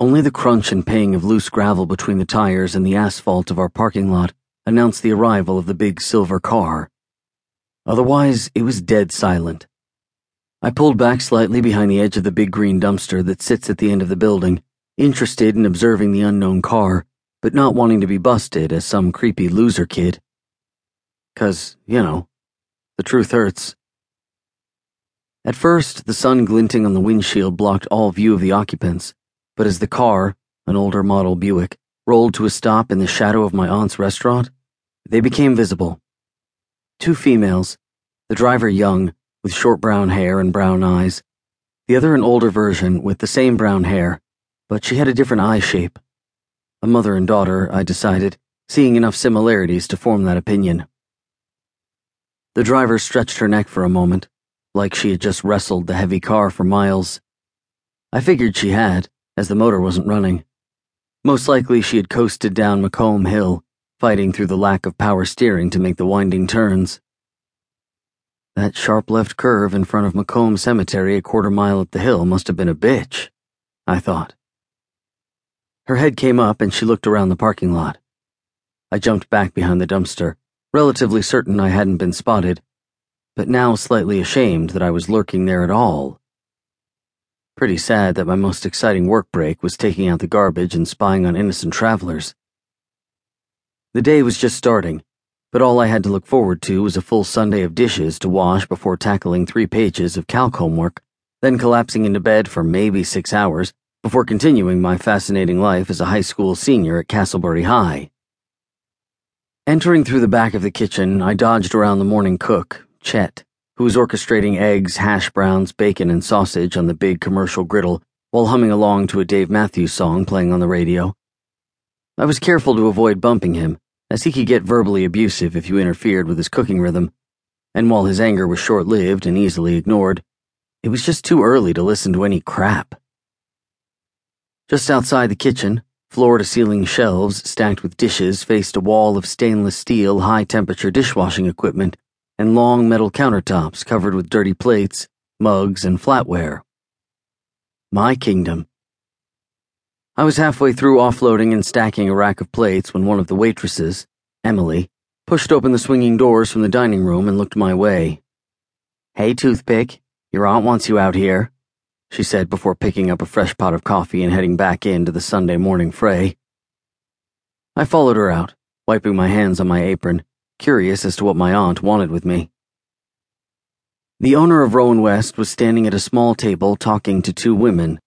Only the crunch and ping of loose gravel between the tires and the asphalt of our parking lot announced the arrival of the big silver car. Otherwise, it was dead silent. I pulled back slightly behind the edge of the big green dumpster that sits at the end of the building, interested in observing the unknown car, but not wanting to be busted as some creepy loser kid. Cause, you know, the truth hurts. At first, the sun glinting on the windshield blocked all view of the occupants, but as the car, an older model Buick, rolled to a stop in the shadow of my aunt's restaurant, they became visible. Two females, the driver young, with short brown hair and brown eyes, the other an older version with the same brown hair, but she had a different eye shape. A mother and daughter, I decided, seeing enough similarities to form that opinion. The driver stretched her neck for a moment, like she had just wrestled the heavy car for miles. I figured she had, as the motor wasn't running. Most likely she had coasted down Macomb Hill, fighting through the lack of power steering to make the winding turns. That sharp left curve in front of Macomb Cemetery a quarter mile up the hill must have been a bitch, I thought. Her head came up and she looked around the parking lot. I jumped back behind the dumpster, relatively certain I hadn't been spotted, but now slightly ashamed that I was lurking there at all. Pretty sad that my most exciting work break was taking out the garbage and spying on innocent travelers. The day was just starting, but all I had to look forward to was a full Sunday of dishes to wash before tackling three pages of calc homework, then collapsing into bed for maybe six hours before continuing my fascinating life as a high school senior at Castlebury High. Entering through the back of the kitchen, I dodged around the morning cook, Chet, who was orchestrating eggs, hash browns, bacon, and sausage on the big commercial griddle while humming along to a Dave Matthews song playing on the radio. I was careful to avoid bumping him, as he could get verbally abusive if you interfered with his cooking rhythm, and while his anger was short lived and easily ignored, it was just too early to listen to any crap. Just outside the kitchen, floor to ceiling shelves stacked with dishes faced a wall of stainless steel high temperature dishwashing equipment and long metal countertops covered with dirty plates, mugs, and flatware. My kingdom. I was halfway through offloading and stacking a rack of plates when one of the waitresses, Emily, pushed open the swinging doors from the dining room and looked my way. Hey, Toothpick, your aunt wants you out here, she said before picking up a fresh pot of coffee and heading back into the Sunday morning fray. I followed her out, wiping my hands on my apron curious as to what my aunt wanted with me. The owner of Rowan West was standing at a small table talking to two women,